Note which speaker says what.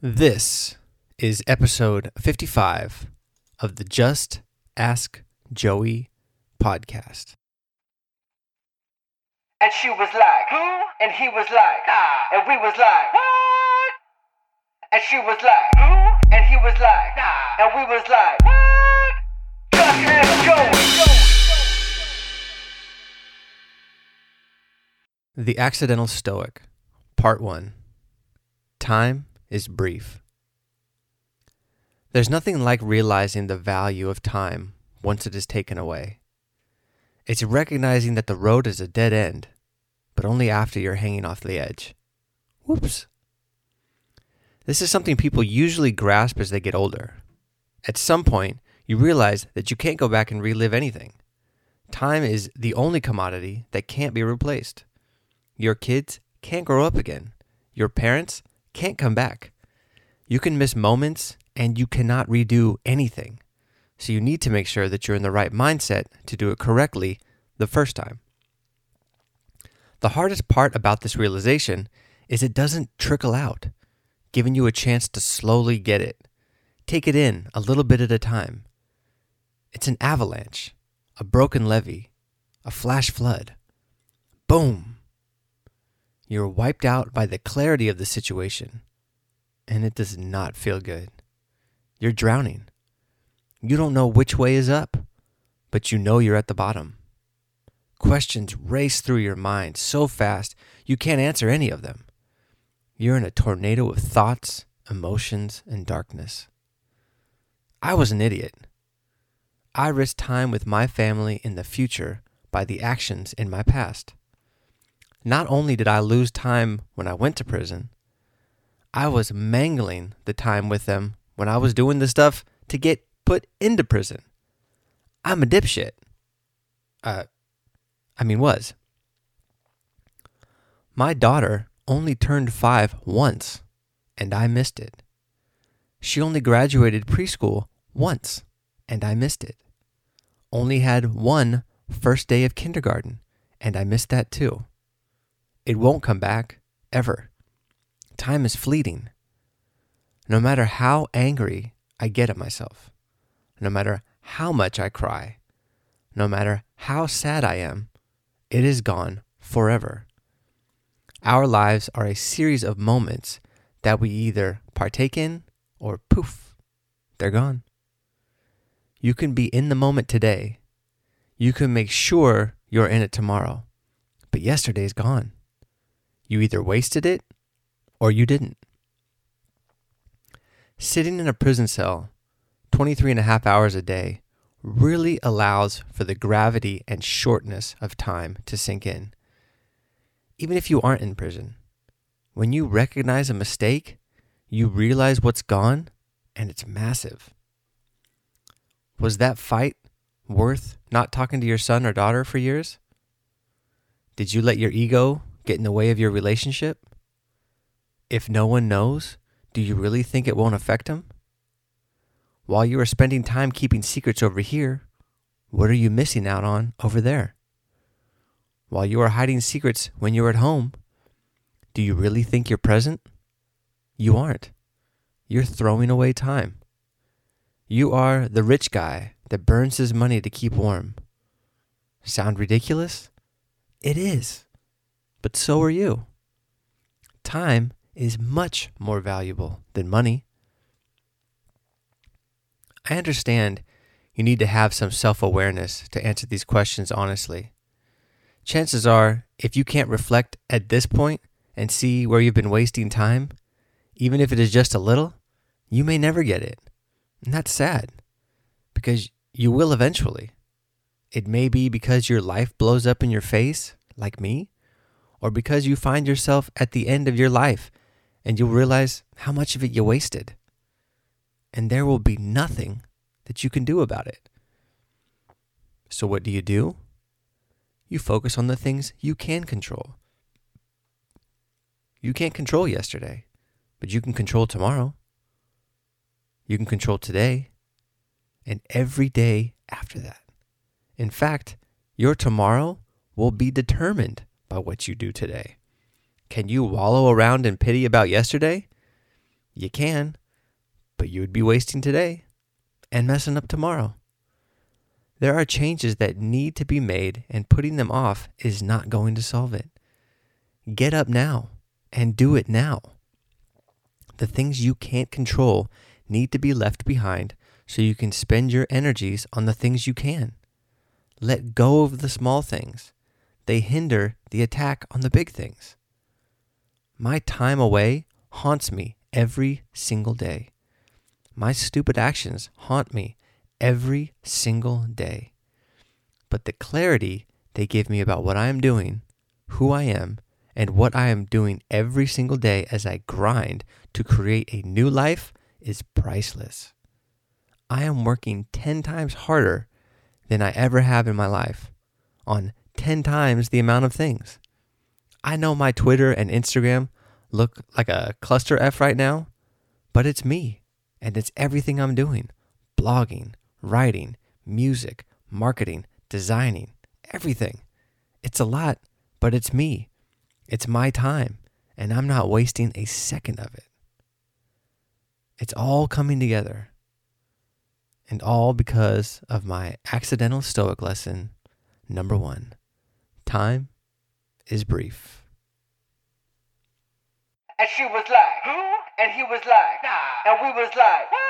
Speaker 1: This is episode 55 of the Just Ask Joey podcast.
Speaker 2: And she was like, who? And he was like, nah. And we was like, what? And she was like, who? And he was like, nah. And we was like, what? Just ask Joey.
Speaker 1: The Accidental Stoic, Part 1 Time is brief. There's nothing like realizing the value of time once it is taken away. It's recognizing that the road is a dead end, but only after you're hanging off the edge. Whoops. This is something people usually grasp as they get older. At some point, you realize that you can't go back and relive anything. Time is the only commodity that can't be replaced. Your kids can't grow up again. Your parents can't come back. You can miss moments and you cannot redo anything. So you need to make sure that you're in the right mindset to do it correctly the first time. The hardest part about this realization is it doesn't trickle out, giving you a chance to slowly get it. Take it in a little bit at a time. It's an avalanche, a broken levee, a flash flood. Boom! You're wiped out by the clarity of the situation, and it does not feel good. You're drowning. You don't know which way is up, but you know you're at the bottom. Questions race through your mind so fast you can't answer any of them. You're in a tornado of thoughts, emotions, and darkness. I was an idiot. I risked time with my family in the future by the actions in my past. Not only did I lose time when I went to prison, I was mangling the time with them when I was doing the stuff to get put into prison. I'm a dipshit. Uh, I mean, was. My daughter only turned five once, and I missed it. She only graduated preschool once, and I missed it. Only had one first day of kindergarten, and I missed that too. It won't come back, ever. Time is fleeting. No matter how angry I get at myself, no matter how much I cry, no matter how sad I am, it is gone forever. Our lives are a series of moments that we either partake in or poof, they're gone. You can be in the moment today. You can make sure you're in it tomorrow, but yesterday's gone. You either wasted it or you didn't. Sitting in a prison cell 23 and a half hours a day really allows for the gravity and shortness of time to sink in. Even if you aren't in prison, when you recognize a mistake, you realize what's gone and it's massive. Was that fight worth not talking to your son or daughter for years? Did you let your ego get in the way of your relationship? If no one knows, do you really think it won't affect them? While you are spending time keeping secrets over here, what are you missing out on over there? While you are hiding secrets when you're at home, do you really think you're present? You aren't. You're throwing away time. You are the rich guy that burns his money to keep warm. Sound ridiculous? It is but so are you. Time is much more valuable than money. I understand you need to have some self awareness to answer these questions honestly. Chances are, if you can't reflect at this point and see where you've been wasting time, even if it is just a little, you may never get it. And that's sad because you will eventually. It may be because your life blows up in your face, like me, or because you find yourself at the end of your life and you'll realize how much of it you wasted. And there will be nothing that you can do about it. So, what do you do? You focus on the things you can control. You can't control yesterday, but you can control tomorrow. You can control today and every day after that. In fact, your tomorrow will be determined by what you do today. Can you wallow around in pity about yesterday? You can, but you would be wasting today and messing up tomorrow. There are changes that need to be made, and putting them off is not going to solve it. Get up now and do it now. The things you can't control need to be left behind so you can spend your energies on the things you can. Let go of the small things, they hinder the attack on the big things. My time away haunts me every single day. My stupid actions haunt me every single day. But the clarity they give me about what I am doing, who I am, and what I am doing every single day as I grind to create a new life is priceless. I am working 10 times harder than I ever have in my life on 10 times the amount of things. I know my Twitter and Instagram look like a cluster F right now, but it's me and it's everything I'm doing blogging, writing, music, marketing, designing, everything. It's a lot, but it's me. It's my time, and I'm not wasting a second of it. It's all coming together. And all because of my accidental Stoic lesson number one time is brief.
Speaker 2: And she was like, who? And he was like, nah. And we was like, what?